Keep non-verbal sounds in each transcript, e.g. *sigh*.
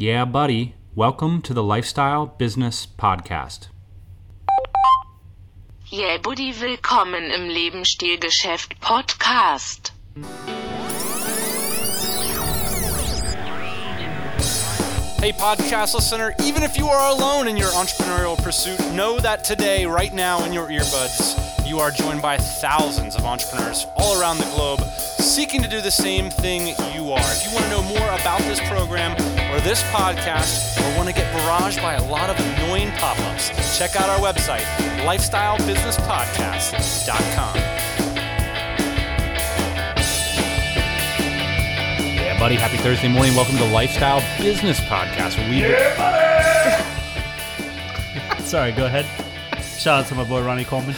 Yeah, buddy. Welcome to the Lifestyle Business Podcast. Yeah, Buddy, willkommen im Lebensstilgeschäft Podcast. Hey, podcast listener, even if you are alone in your entrepreneurial pursuit, know that today, right now, in your earbuds, you are joined by thousands of entrepreneurs all around the globe seeking to do the same thing you are. If you want to know more about this program or this podcast, or want to get barraged by a lot of annoying pop ups, check out our website, lifestylebusinesspodcast.com. Yeah, buddy. Happy Thursday morning. Welcome to Lifestyle Business Podcast. Where we *laughs* Sorry, go ahead. Shout out to my boy Ronnie Coleman.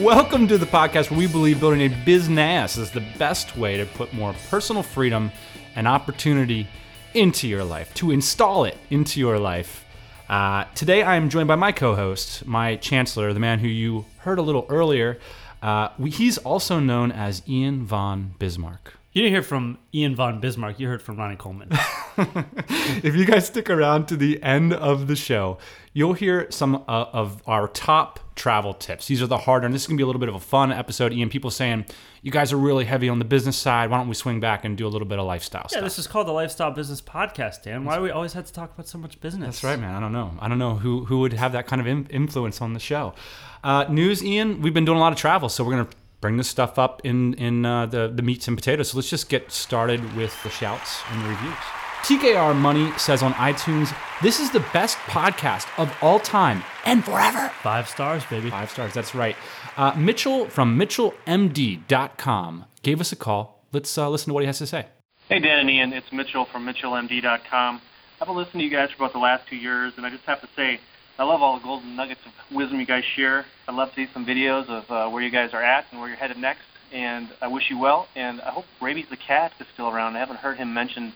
Welcome to the podcast where we believe building a business is the best way to put more personal freedom and opportunity into your life, to install it into your life. Uh, today, I am joined by my co host, my chancellor, the man who you heard a little earlier. Uh, we- he's also known as Ian von Bismarck. You didn't hear from Ian von Bismarck. You heard from Ronnie Coleman. *laughs* if you guys stick around to the end of the show, you'll hear some uh, of our top travel tips. These are the harder, and this is gonna be a little bit of a fun episode. Ian, people saying you guys are really heavy on the business side. Why don't we swing back and do a little bit of lifestyle stuff? yeah, stuff? this is called the Lifestyle Business Podcast, Dan. Why do we always have to talk about so much business? That's right, man. I don't know. I don't know who who would have that kind of in- influence on the show. Uh, news, Ian. We've been doing a lot of travel, so we're gonna bring this stuff up in in uh, the the meats and potatoes. So let's just get started with the shouts and the reviews. TKR Money says on iTunes, "This is the best podcast of all time and forever." Five stars, baby. Five stars. That's right. Uh, Mitchell from MitchellMD.com gave us a call. Let's uh, listen to what he has to say. Hey, Dan and Ian. It's Mitchell from MitchellMD.com. I've been listening to you guys for about the last two years, and I just have to say, I love all the golden nuggets of wisdom you guys share. I'd love to see some videos of uh, where you guys are at and where you're headed next. And I wish you well. And I hope Rabies the cat is still around. I haven't heard him mentioned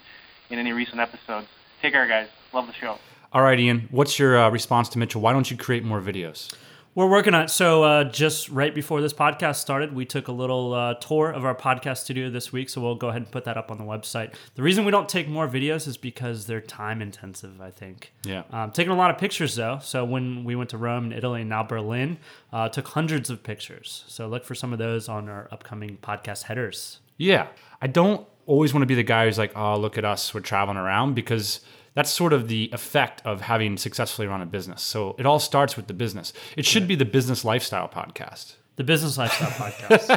in any recent episodes. Take care, guys. Love the show. All right, Ian. What's your uh, response to Mitchell? Why don't you create more videos? We're working on it. So, uh, just right before this podcast started, we took a little uh, tour of our podcast studio this week. So, we'll go ahead and put that up on the website. The reason we don't take more videos is because they're time intensive, I think. Yeah. Um, taking a lot of pictures, though. So, when we went to Rome and Italy and now Berlin, uh, took hundreds of pictures. So, look for some of those on our upcoming podcast headers. Yeah. I don't always want to be the guy who's like, oh, look at us, we're traveling around, because that's sort of the effect of having successfully run a business. So it all starts with the business. It should be the business lifestyle podcast. The Business Lifestyle Podcast.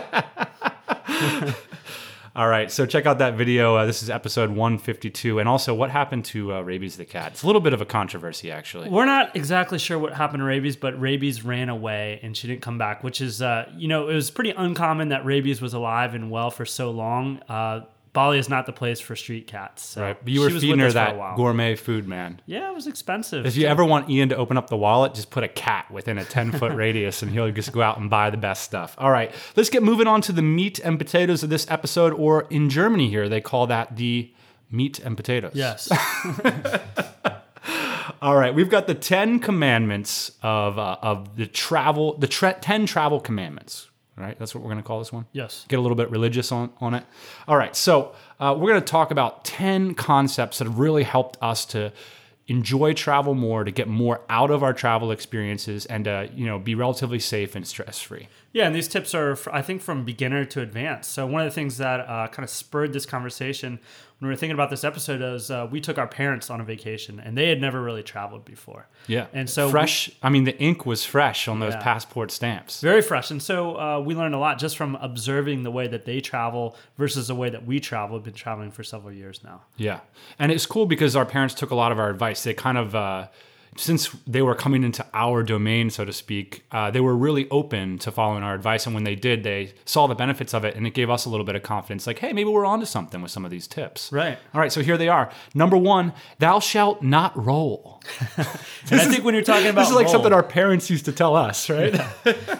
*laughs* All right, so check out that video. Uh, this is episode 152. And also, what happened to uh, Rabies the cat? It's a little bit of a controversy, actually. We're not exactly sure what happened to Rabies, but Rabies ran away and she didn't come back, which is, uh, you know, it was pretty uncommon that Rabies was alive and well for so long. Bali is not the place for street cats. So Right, but you were feeding her us for a that gourmet food, man. Yeah, it was expensive. If you ever want Ian to open up the wallet, just put a cat within a 10 foot *laughs* radius and he'll just go out and buy the best stuff. All right, let's get moving on to the meat and potatoes of this episode, or in Germany here, they call that the meat and potatoes. Yes. *laughs* All right, we've got the 10 commandments of, uh, of the travel, the tre- 10 travel commandments. All right, that's what we're going to call this one. yes. get a little bit religious on, on it. All right, so uh, we're going to talk about 10 concepts that have really helped us to enjoy travel more, to get more out of our travel experiences, and uh, you know be relatively safe and stress free. Yeah, and these tips are, I think, from beginner to advanced. So one of the things that uh, kind of spurred this conversation when we were thinking about this episode is uh, we took our parents on a vacation, and they had never really traveled before. Yeah, And so we- fresh. I mean, the ink was fresh on those Yeah. passport stamps. Very fresh. And so uh, we learned a lot just from observing the way that they travel versus the way that we travel. We've been traveling for several years now. Yeah, and it's cool because our parents took a lot of our advice. They kind of. Since they were coming into our domain, so to speak, uh, they were really open to following our advice. And when they did, they saw the benefits of it, and it gave us a little bit of confidence. Like, hey, maybe we're onto something with some of these tips. Right. All right. So here they are. Number one: Thou shalt not roll. *laughs* *laughs* And I think when you're talking about This is like roll, something our parents used to tell us, right?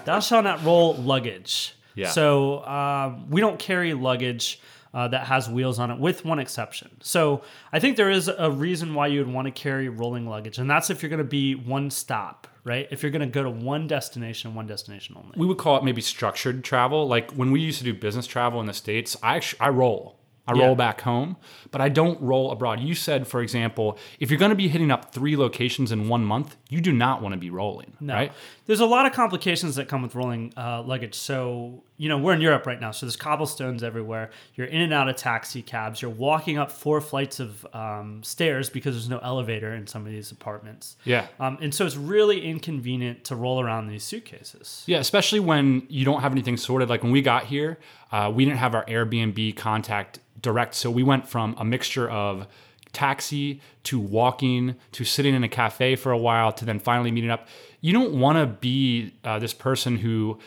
thou shalt not roll luggage. Yeah. So um, we don't carry luggage uh, that has wheels on it, with one exception. So I think there is a reason why you would want to carry rolling luggage, and that's if you're going to be one stop, right? If you're going to go to one destination, one destination only. we would call it maybe structured travel. Like when we used to do business travel in the states, I actually, I roll. I Yeah. roll back home, but I don't roll abroad. You said, for example, if you're going to be hitting up three locations in one month, you do not want to be rolling, No. right? There's a lot of complications that come with rolling uh, luggage. So, you know, we're in Europe right now. So there's cobblestones everywhere. You're in and out of taxi cabs. You're walking up four flights of um, stairs because there's no elevator in some of these apartments. Yeah. Um, and so it's really inconvenient to roll around these suitcases. Yeah, especially when you don't have anything sorted. Like when we got here, uh, we didn't have our Airbnb contact direct. So we went from a mixture of taxi to walking to sitting in a cafe for a while to then finally meeting up. You don't want to be uh, this person who,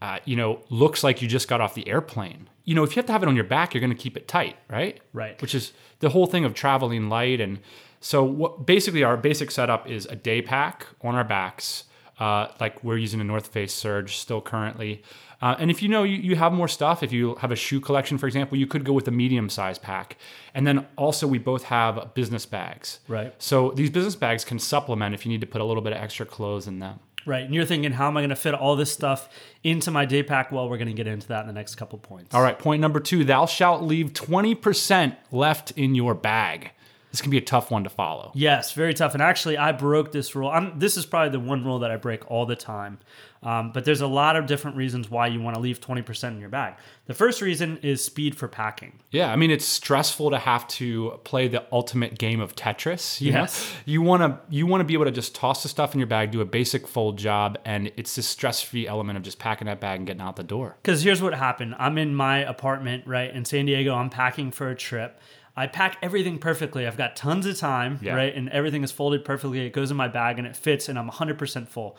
uh, you know, looks like you just got off the airplane. You know, if you have to have it on your back, you're going to keep it tight, right? Right. Which is the whole thing of traveling light. And so, what basically our basic setup is a day pack on our backs, uh, like we're using a North Face Surge still currently. Uh, and if you know you, you have more stuff, if you have a shoe collection, for example, you could go with a medium size pack. And then also, we both have business bags. Right. So these business bags can supplement if you need to put a little bit of extra clothes in them. Right. And you're thinking, how am I going to fit all this stuff into my day pack? Well, we're going to get into that in the next couple points. All right, point number two thou shalt leave 20% left in your bag. This can be a tough one to follow. Yes, very tough. And actually, I broke this rule. I'm, this is probably the one rule that I break all the time. Um, but there's a lot of different reasons why you want to leave 20% in your bag. The first reason is speed for packing. Yeah, I mean it's stressful to have to play the ultimate game of Tetris. You know? Yes. you want to you want to be able to just toss the stuff in your bag, do a basic fold job, and it's this stress-free element of just packing that bag and getting out the door. Because here's what happened I'm in my apartment, right, in San Diego. I'm packing for a trip. I pack everything perfectly. I've got tons of time, Yeah. right? And everything is folded perfectly. It goes in my bag and it fits, and I'm 100% full.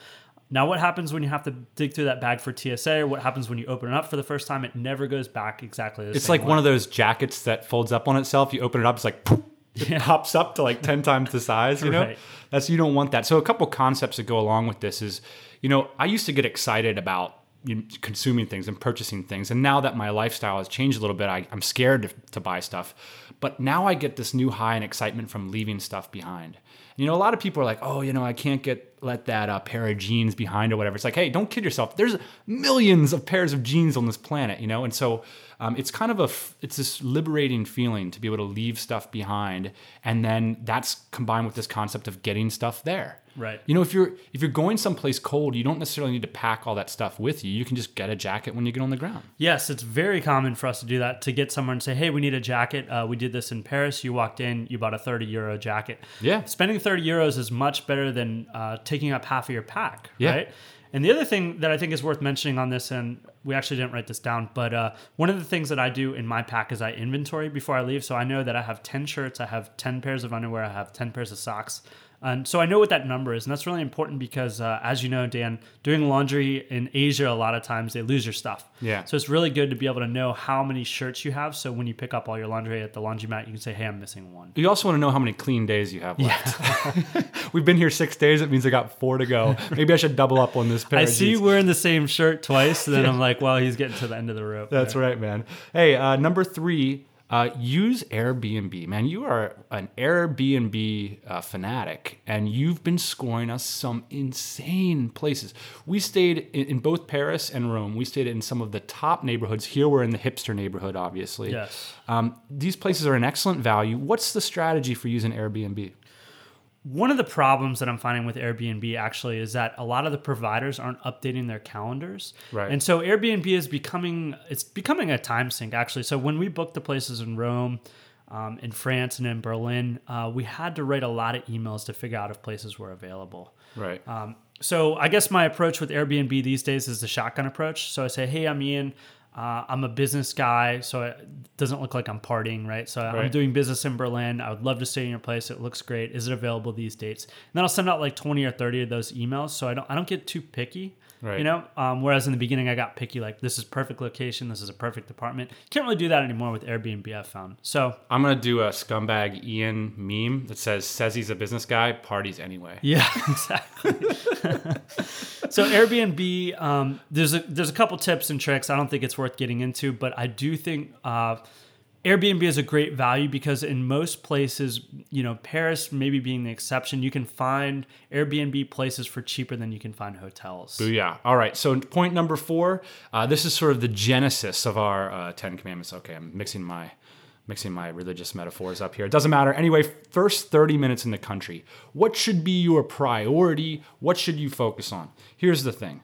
Now, what happens when you have to dig through that bag for TSA, or what happens when you open it up for the first time? It never goes back exactly the It's like way. one of those jackets that folds up on itself. You open it up, it's like poof, *laughs* it pops up to like 10 times the size, you know? Right. That's you don't want that. So a couple concepts that go along with this is, you know, I used to get excited about you know, consuming things and purchasing things. And now that my lifestyle has changed a little bit, I, I'm scared to, to buy stuff. But now I get this new high and excitement from leaving stuff behind. You know, a lot of people are like, oh, you know, I can't get let that uh, pair of jeans behind or whatever. It's like, hey, don't kid yourself. There's millions of pairs of jeans on this planet, you know, and so um, it's kind of a f- it's this liberating feeling to be able to leave stuff behind, and then that's combined with this concept of getting stuff there. Right. You know, if you're if you're going someplace cold, you don't necessarily need to pack all that stuff with you. You can just get a jacket when you get on the ground. Yes, it's very common for us to do that to get someone and say, "Hey, we need a jacket." Uh, we did this in Paris. You walked in, you bought a thirty euro jacket. Yeah. spending thirty euros is much better than uh, taking up half of your pack. Yeah. Right. And the other thing that I think is worth mentioning on this, and we actually didn't write this down, but uh, one of the things that I do in my pack is I inventory before I leave. So I know that I have 10 shirts, I have 10 pairs of underwear, I have 10 pairs of socks. And so I know what that number is. And that's really important because, uh, as you know, Dan, doing laundry in Asia, a lot of times they lose your stuff. Yeah. So it's really good to be able to know how many shirts you have. So when you pick up all your laundry at the laundromat, you can say, hey, I'm missing one. You also want to know how many clean days you have left. Yeah. *laughs* We've been here six days. It means I got four to go. Maybe I should double up on this pair. I see you wearing the same shirt twice. And then *laughs* I'm like, well, he's getting to the end of the rope. That's right, man. Hey, uh, number three, uh, use Airbnb. Man, you are an Airbnb uh, fanatic, and you've been scoring us some insane places. We stayed in, in both Paris and Rome. We stayed in some of the top neighborhoods. Here we're in the hipster neighborhood, obviously. Yes. Um, these places are an excellent value. What's the strategy for using Airbnb? One of the problems that I'm finding with Airbnb actually is that a lot of the providers aren't updating their calendars. Right. And so Airbnb is becoming it's becoming a time sink actually. So when we booked the places in Rome, um, in France, and in Berlin, uh, we had to write a lot of emails to figure out if places were available. Right. Um, so I guess my approach with Airbnb these days is the shotgun approach. So I say, hey, I'm Ian. Uh, I'm a business guy, so it doesn't look like I'm partying, right? So I'm doing business in Berlin. I would love to stay in your place. It looks great. Is it available these dates? And then I'll send out like 20 or 30 of those emails, so I don't I don't get too picky. Right. You know, um, whereas in the beginning I got picky, like this is perfect location, this is a perfect apartment. Can't really do that anymore with Airbnb. I've found. So I'm gonna do a scumbag Ian meme that says says he's a business guy, parties anyway. *laughs* Yeah, exactly. *laughs* so Airbnb, um, there's a there's a couple tips and tricks. I don't think it's worth getting into, but I do think uh, Airbnb is a great value because in most places, you know, Paris maybe being the exception, you can find Airbnb places for cheaper than you can find hotels. Oh yeah. All right. So point number four. Uh, this is sort of the genesis of our uh, Ten Commandments. Okay, I'm mixing my mixing my religious metaphors up here. It doesn't matter. Anyway, first 30 minutes in the country. What should be your priority? What should you focus on? Here's the thing.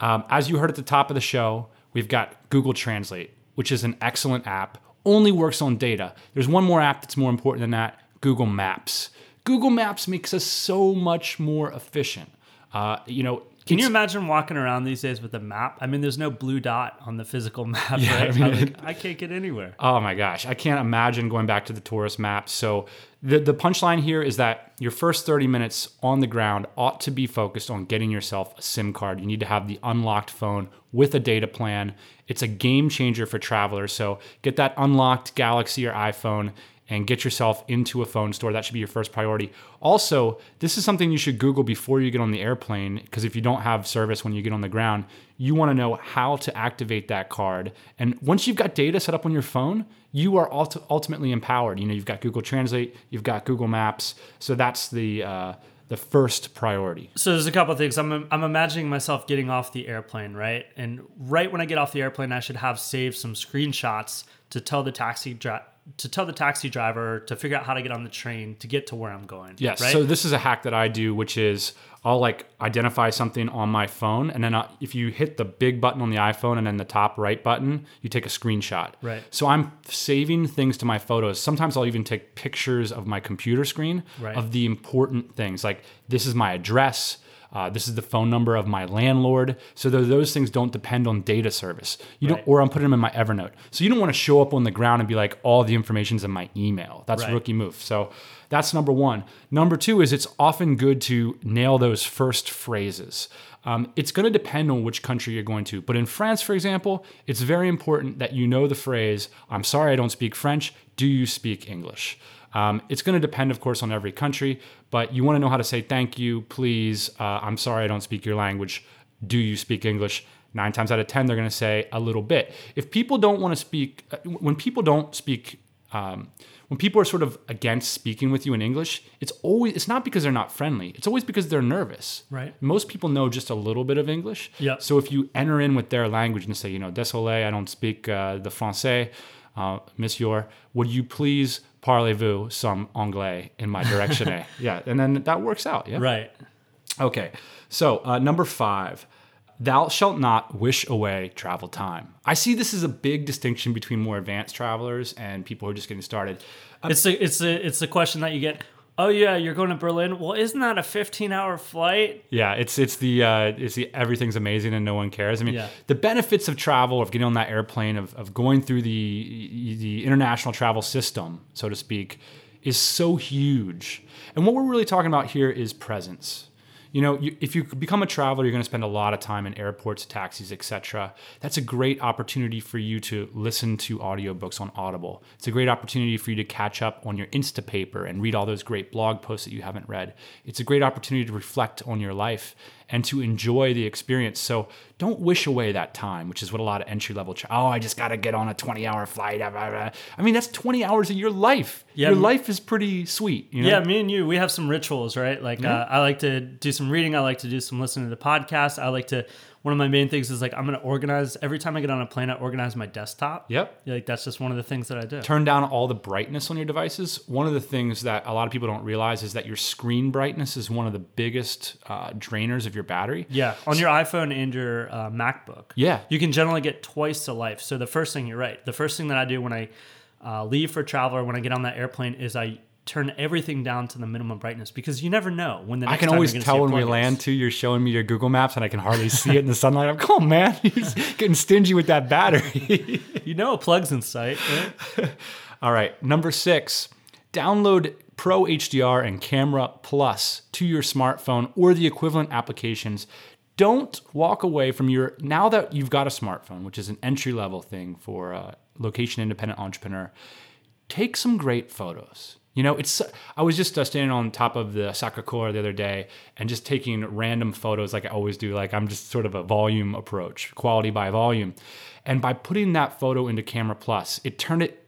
Um, as you heard at the top of the show, we've got Google Translate, which is an excellent app, only works on data. There's one more app that's more important than that Google Maps. Google Maps makes us so much more efficient. Uh, you know, Can you imagine walking around these days with a map? I mean, there's no blue dot on the physical *laughs* map, right? I mean, like, I can't get anywhere. Oh my gosh, I can't imagine going back to the tourist map. So the the punchline here is that your first 30 minutes on the ground ought to be focused on getting yourself a SIM card. You need to have the unlocked phone with a data plan. It's a game changer for travelers. So get that unlocked Galaxy or iPhone and get yourself into a phone store. That should be your first priority. Also, this is something you should Google before you get on the airplane because if you don't have service when you get on the ground, you want to know how to activate that card. And once you've got data set up on your phone, you are ult- ultimately empowered. You know, you've got Google Translate, you've got Google Maps. So that's the uh, the first priority. So there's a couple of things. I'm I'm imagining myself getting off the airplane, right? And right when I get off the airplane, I should have saved some screenshots to tell the taxi dri- to tell the taxi driver to figure out how to get on the train to get to where I'm going. Yes. Right. So this is a hack that I do, which is I'll like identify something on my phone, and then I, if you hit the big button on the iPhone and then the top right button, you take a screenshot. Right. So I'm saving things to my photos. Sometimes I'll even take pictures of my computer screen Right. of the important things, like this is my address. Uh, this is the phone number of my landlord. So those things don't depend on data service. You don't, or I'm putting them in my Evernote. So you don't want to show up on the ground and be like, all the information's in my email. That's Right. rookie move. So that's number one. Number two is it's often good to nail those first phrases. Um, it's going to depend on which country you're going to. But in France, for example, it's very important that you know the phrase, I'm sorry I don't speak French. Do you speak English? Um, it's going to depend, of course, on every country, but you want to know how to say thank you, please, uh, I'm sorry I don't speak your language. Do you speak English? Nine times out of 10, they're going to say a little bit. If people don't want to speak, uh, when people don't speak, um, when people are sort of against speaking with you in English, it's always, it's not because they're not friendly. It's always because they're nervous. Right. Most people know just a little bit of English. Yep. So if you enter in with their language and say, you know, désolé, I don't speak uh, the français, uh, monsieur, would you please parlez-vous some anglais in my direction? eh? *laughs* yeah. And then that works out. Yeah. right. Okay, so uh, number five, thou shalt not wish away travel time. I see this as a big distinction between more advanced travelers and people who are just getting started. It's a it's a it's a question that you get. Oh yeah, you're going to Berlin. Well, isn't that a 15 hour flight? Yeah, it's it's the uh, it's the everything's amazing and no one cares. I mean, Yeah. the benefits of travel, of getting on that airplane, of, of going through the the international travel system, so to speak, is so huge. And what we're really talking about here is presence. You know, you, if you become a traveler, you're going to spend a lot of time in airports, taxis, etc. That's a great opportunity for you to listen to audiobooks on Audible. It's a great opportunity for you to catch up on your Instapaper and read all those great blog posts that you haven't read. It's a great opportunity to reflect on your life and to enjoy the experience. So don't wish away that time, which is what a lot of entry level. Tra- oh, I just got to get on a 20 hour flight. Ah, blah. I mean, that's 20 hours of your life. Yeah, your life is pretty sweet. You know? Yeah, me and you, we have some rituals, right? Like uh, I like to do some reading. I like to do some listening to the podcast. I like to. One of my main things is like I'm going to organize every time I get on a plane. I organize my desktop. Yep. Like that's just one of the things that I do. turn down all the brightness on your devices. One of the things that a lot of people don't realize is that your screen brightness is one of the biggest uh, drainers of your battery. Yeah, on your iPhone and your uh, MacBook. Yeah. you can generally get twice the life. So the first thing you're right. The first thing that I do when I uh, leave for travel or when I get on that airplane is I turn everything down to the minimum brightness because you never know when the I can always tell when we land too. You're showing me your Google Maps, and I can hardly see it in the sunlight. I'm, come on, man, *laughs* you're getting stingy with that battery. *laughs* You know, a plug's in sight. Right? *laughs* All right, number six, download Pro HDR and Camera Plus to your smartphone or the equivalent applications. Don't walk away from your, now that you've got a smartphone, which is an entry level thing for a location independent entrepreneur, take some great photos. You know, it's. I was just uh, standing on top of the Sacré-Cœur the other day and just taking random photos, like I always do. Like I'm just sort of a volume approach, quality by volume, and by putting that photo into Camera Plus, it turned it.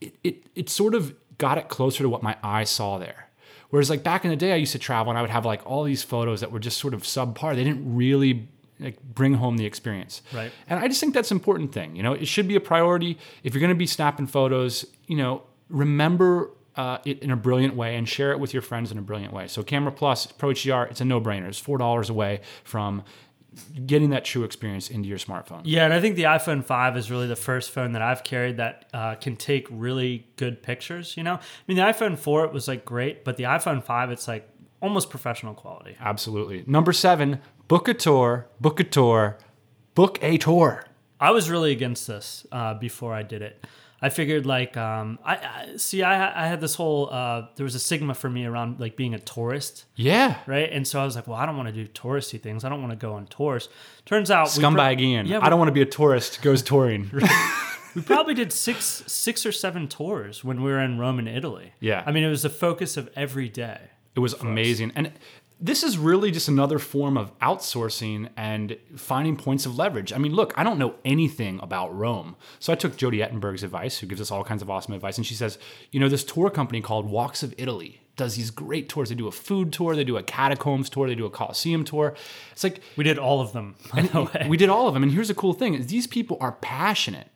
It it, it sort of got it closer to what my eye saw there. Whereas like back in the day, I used to travel and I would have like all these photos that were just sort of subpar. They didn't really like bring home the experience. Right. And I just think that's an important thing. You know, it should be a priority. If you're going to be snapping photos, you know, remember uh, it in a brilliant way and share it with your friends in a brilliant way. So Camera Plus Pro HDR, it's a no-brainer. It's four dollars away from getting that true experience into your smartphone. Yeah, and I think the iPhone 5 is really the first phone that I've carried that uh, can take really good pictures. You know, I mean, the iPhone 4 it was like great, but the iPhone 5 it's like almost professional quality. Absolutely. Number seven, book a tour, book a tour, book a tour. I was really against this uh, before I did it. I figured like um, I, I see I, I had this whole uh, there was a stigma for me around like being a tourist, Yeah. right? And so I was like, well, I don't want to do touristy things. I don't want to go on tours. Turns out we pro- Ian. Yeah, I don't want to be a tourist. Goes touring. *laughs* we probably did six six or seven tours when we were in Rome and Italy. Yeah. I mean, it was the focus of every day. It was amazing. And this is really just another form of outsourcing and finding points of leverage. I mean, look, I don't know anything about Rome. So I took Jody Ettenberg's advice, who gives us all kinds of awesome advice. And she says, you know, this tour company called Walks of Italy does these great tours. They do a food tour, they do a catacombs tour, they do a Colosseum tour. It's like, We did all of them. By the way. we did all of them, and here's the cool thing: is these people are passionate.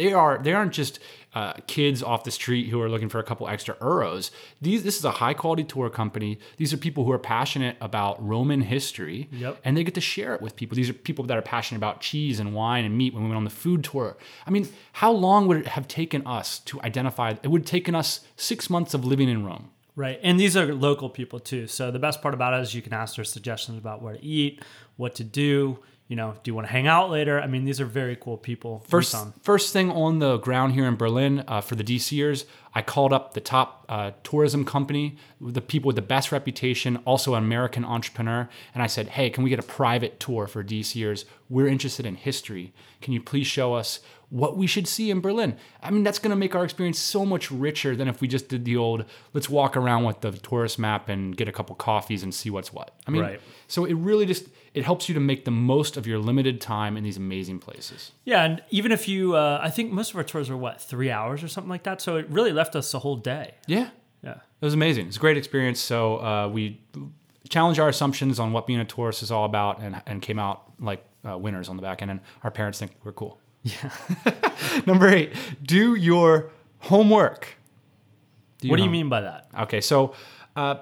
They are. They aren't just uh, kids off the street who are looking for a couple extra euros. These. This is a high quality tour company. These are people who are passionate about Roman history, Yep. and they get to share it with people. These are people that are passionate about cheese and wine and meat. When we went on the food tour, I mean, how long would it have taken us to identify? It would have taken us six months of living in Rome. Right. And these are local people too. So the best part about it is you can ask their suggestions about where to eat, what to do. You know, do you want to hang out later? I mean, these are very cool people. First, first thing on the ground here in Berlin uh, for the DCers, I called up the top uh, tourism company, the people with the best reputation, also an American entrepreneur, and I said, "Hey, can we get a private tour for DCers? We're interested in history. Can you please show us what we should see in Berlin?" I mean, that's going to make our experience so much richer than if we just did the old "let's walk around with the tourist map and get a couple coffees and see what's what." I mean, Right. so it really just it helps you to make the most of your limited time in these amazing places. Yeah, and even if you, uh, I think most of our tours were what three hours or something like that. So it really left us a whole day. Yeah. Yeah. It was amazing. It's a great experience. So uh, we challenged our assumptions on what being a tourist is all about, and, and came out like uh, winners on the back end. And our parents think we're cool. Yeah. *laughs* Number eight, do your homework. what do you mean by that? Okay, so uh,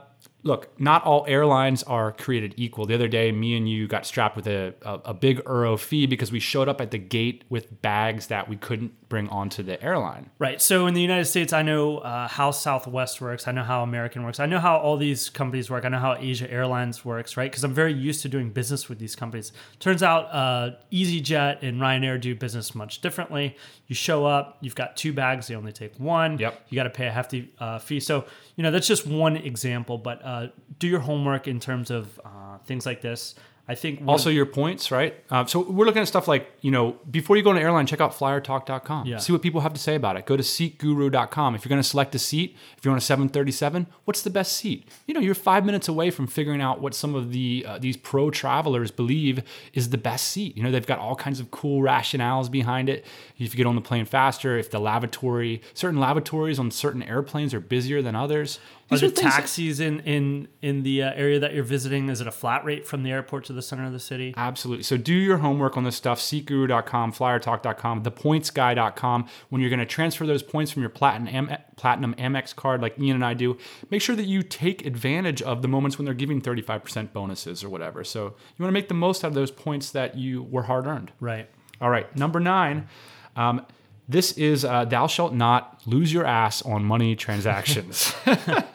look, not all airlines are created equal. The other day, me and you got strapped with a, a, a big euro fee because we showed up at the gate with bags that we couldn't bring onto the airline. Right. So in the United States, I know uh, how Southwest works. I know how American works. I know how all these companies work. I know how Asia Airlines works, right? Because I'm very used to doing business with these companies. Turns out uh, EasyJet and Ryanair do business much differently. You show up, you've got two bags, they only take one. Yep. You got to pay a hefty uh, fee. So, you know, that's just one example, but uh, do your homework in terms of uh, things like this. I think Also, your points, right? Uh, so we're looking at stuff like, you know, before you go on an airline, check out flyertalk.com. Yeah. See what people have to say about it. Go to seatguru.com. If you're going to select a seat, if you're on a 737, what's the best seat? You know, you're five minutes away from figuring out what some of the uh, these pro travelers believe is the best seat. You know, they've got all kinds of cool rationales behind it. If you get on the plane faster, if the lavatory, certain lavatories on certain airplanes are busier than others. Are These the are that- taxis in in in the uh, area that you're visiting? Is it a flat rate from the airport to the center of the city? Absolutely. So do your homework on this stuff. SeatGuru.com, FlyerTalk.com, ThePointsGuy.com. When you're going to transfer those points from your Platinum, Platinum Amex card, like Ian and I do, make sure that you take advantage of the moments when they're giving 35% bonuses or whatever. So you want to make the most out of those points that you were hard earned. Right. All right. Number nine. Um, this is uh, thou shalt not lose your ass on money transactions. *laughs* *laughs*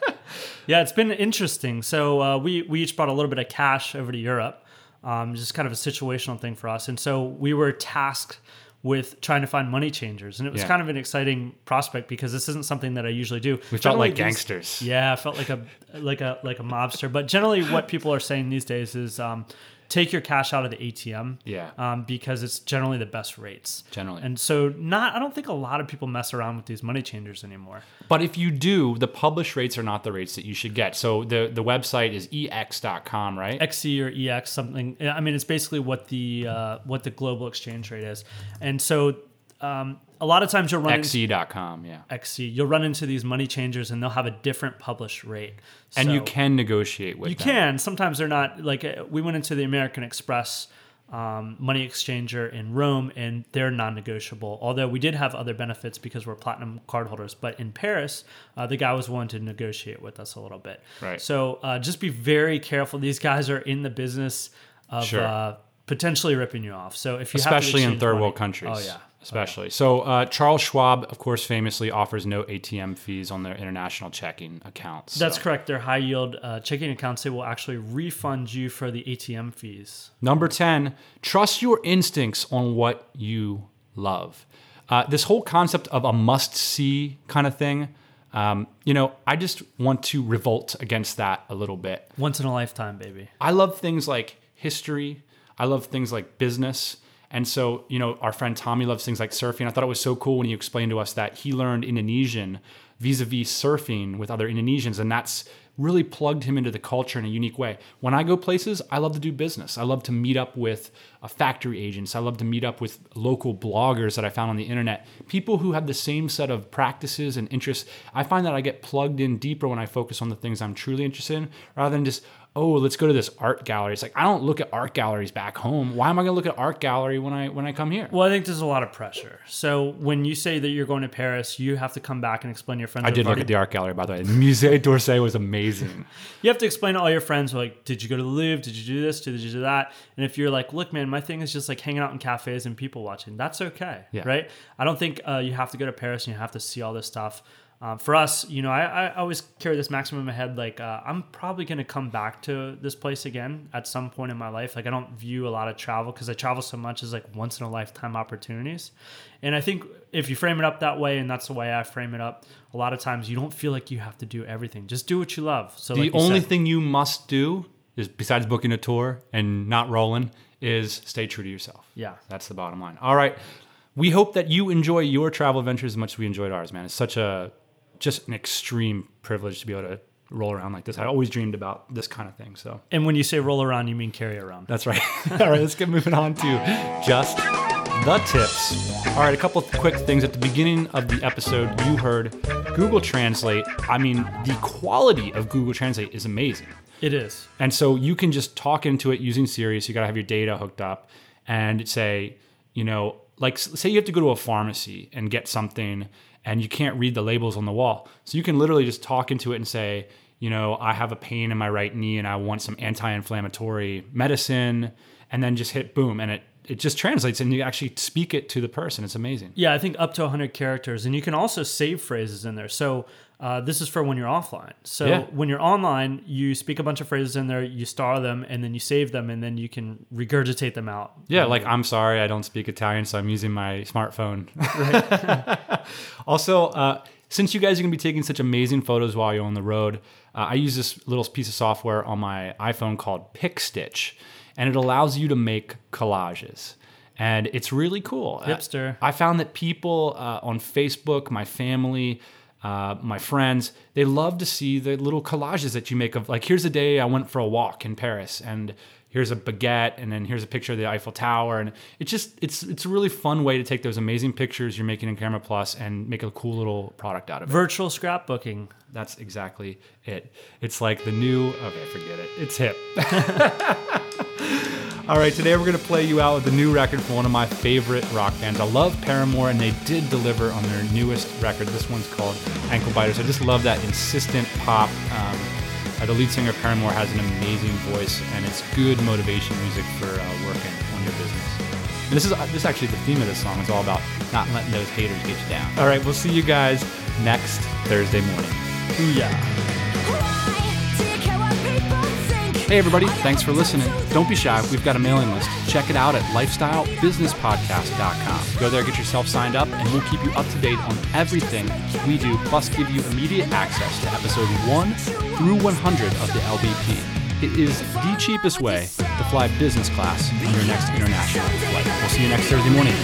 Yeah, it's been interesting. So uh, we we each brought a little bit of cash over to Europe, um, just kind of a situational thing for us, and so we were tasked with trying to find money changers, and it was Yeah. kind of an exciting prospect because this isn't something that I usually do. we felt Generally, like these- gangsters. Yeah, I felt like a like a like a mobster. But generally, what people are saying these days is um, take your cash out of the ATM. Yeah. Um, because it's generally the best rates. Generally. And so, not I don't think a lot of people mess around with these money changers anymore. But if you do, the published rates are not the rates that you should get. So the, the website is ex.com, right? XC or EX something. I mean, it's basically what the uh, what the global exchange rate is, and so um, a lot of times you'll run into XE.com, yeah. XC. You'll run into these money changers, and they'll have a different published rate. And you can negotiate with them. you them. can. Sometimes they're not like uh, we went into the American Express um, money exchanger in Rome, and they're non-negotiable. Although we did have other benefits because we're platinum card holders but in Paris, uh, the guy was willing to negotiate with us a little bit. Right. So uh, just be very careful. These guys are in the business of Sure. uh, potentially ripping you off. So if you especially in third money- world countries. oh yeah. Especially. So, uh, Charles Schwab, of course, famously offers no ATM fees on their international checking accounts. That's So- correct. Their high yield uh, checking accounts, they will actually refund you for the ATM fees. Number 10, trust your instincts on what you love. Uh, this whole concept of a must see kind of thing, um, you know, I just want to revolt against that a little bit. Once in a lifetime, baby. I love things like history. I love things like business. And so, you know, our friend Tommy loves things like surfing. I thought it was so cool when he explained to us that he learned Indonesian vis a vis surfing with other Indonesians. And that's really plugged him into the culture in a unique way. When I go places, I love to do business. I love to meet up with factory agents. I love to meet up with local bloggers that I found on the internet, people who have the same set of practices and interests. I find that I get plugged in deeper when I focus on the things I'm truly interested in rather than just, oh, let's go to this art gallery. It's like I don't look at art galleries back home. Why am I going to look at art gallery when I when I come here? Well, I think there's a lot of pressure. So when you say that you're going to Paris, you have to come back and explain to your friends. I did look at the art gallery by the way. The Musée d'Orsay was amazing. *laughs* You have to explain to all your friends, like, did you go to the Louvre? Did you do this? Did you do that? And if you're like, look, man, my thing is just like hanging out in cafes and people watching, that's okay. Yeah. Right? I don't think uh, you have to go to Paris and you have to see all this stuff. Um, for us, you know, I, I always carry this maximum in my head. Like, uh, I'm probably going to come back to this place again at some point in my life. Like, I don't view a lot of travel because I travel so much as like once in a lifetime opportunities. And I think if you frame it up that way, and that's the way I frame it up, a lot of times you don't feel like you have to do everything. Just do what you love. So The like only said- thing you must do is besides booking a tour and not rolling is stay true to yourself. Yeah. That's the bottom line. All right. We hope that you enjoy your travel adventures as much as we enjoyed ours, man. It's such a just an extreme privilege to be able to roll around like this. I always dreamed about this kind of thing. So And when you say roll around, you mean carry around. that's right. *laughs* All right, let's get moving on to just the tips. All right, a couple of quick things. At the beginning of the episode, you heard Google Translate. I mean, the quality of Google Translate is amazing. It is. And so you can just talk into it using Siri. So you got to have your data hooked up and say, you know, like say you have to go to a pharmacy and get something and you can't read the labels on the wall. So you can literally just talk into it and say, you know, I have a pain in my right knee and I want some anti-inflammatory medicine and then just hit boom and it it just translates and you actually speak it to the person. It's amazing. Yeah, I think up to 100 characters. And you can also save phrases in there. So uh, this is for when you're offline. So Yeah. when you're online, you speak a bunch of phrases in there, you star them, and then you save them, and then you can regurgitate them out. Yeah, like I'm sorry, I don't speak Italian, so I'm using my smartphone. *laughs* also, uh, since you guys are gonna be taking such amazing photos while you're on the road, uh, I use this little piece of software on my iPhone called PicStitch, and it allows you to make collages. And it's really cool. Hipster. I found that people uh, on Facebook, my family, uh, my friends, they love to see the little collages that you make of like, here's a day I went for a walk in Paris, and here's a baguette, and then here's a picture of the Eiffel Tower, and it's just it's it's a really fun way to take those amazing pictures you're making in Camera Plus and make a cool little product out of it. Virtual scrapbooking. That's exactly it. It's like the new. Okay, forget it. It's hip. *laughs* All right, today we're gonna play you out with the new record from one of my favorite rock bands. I love Paramore, and they did deliver on their newest record. This one's called Ankle Biters. I just love that insistent pop. Um, uh, the lead singer Paramore has an amazing voice, and it's good motivation music for uh, working on your business. And this is uh, this is actually the theme of this song. It's all about not letting those haters get you down. All right, we'll see you guys next Thursday morning. Yeah. Hey, everybody, thanks for listening. Don't be shy, we've got a mailing list. Check it out at lifestylebusinesspodcast.com. Go there, get yourself signed up, and we'll keep you up to date on everything we do, plus give you immediate access to episode 1 through 100 of the LBP. It is the cheapest way to fly business class on your next international flight. We'll see you next Thursday morning.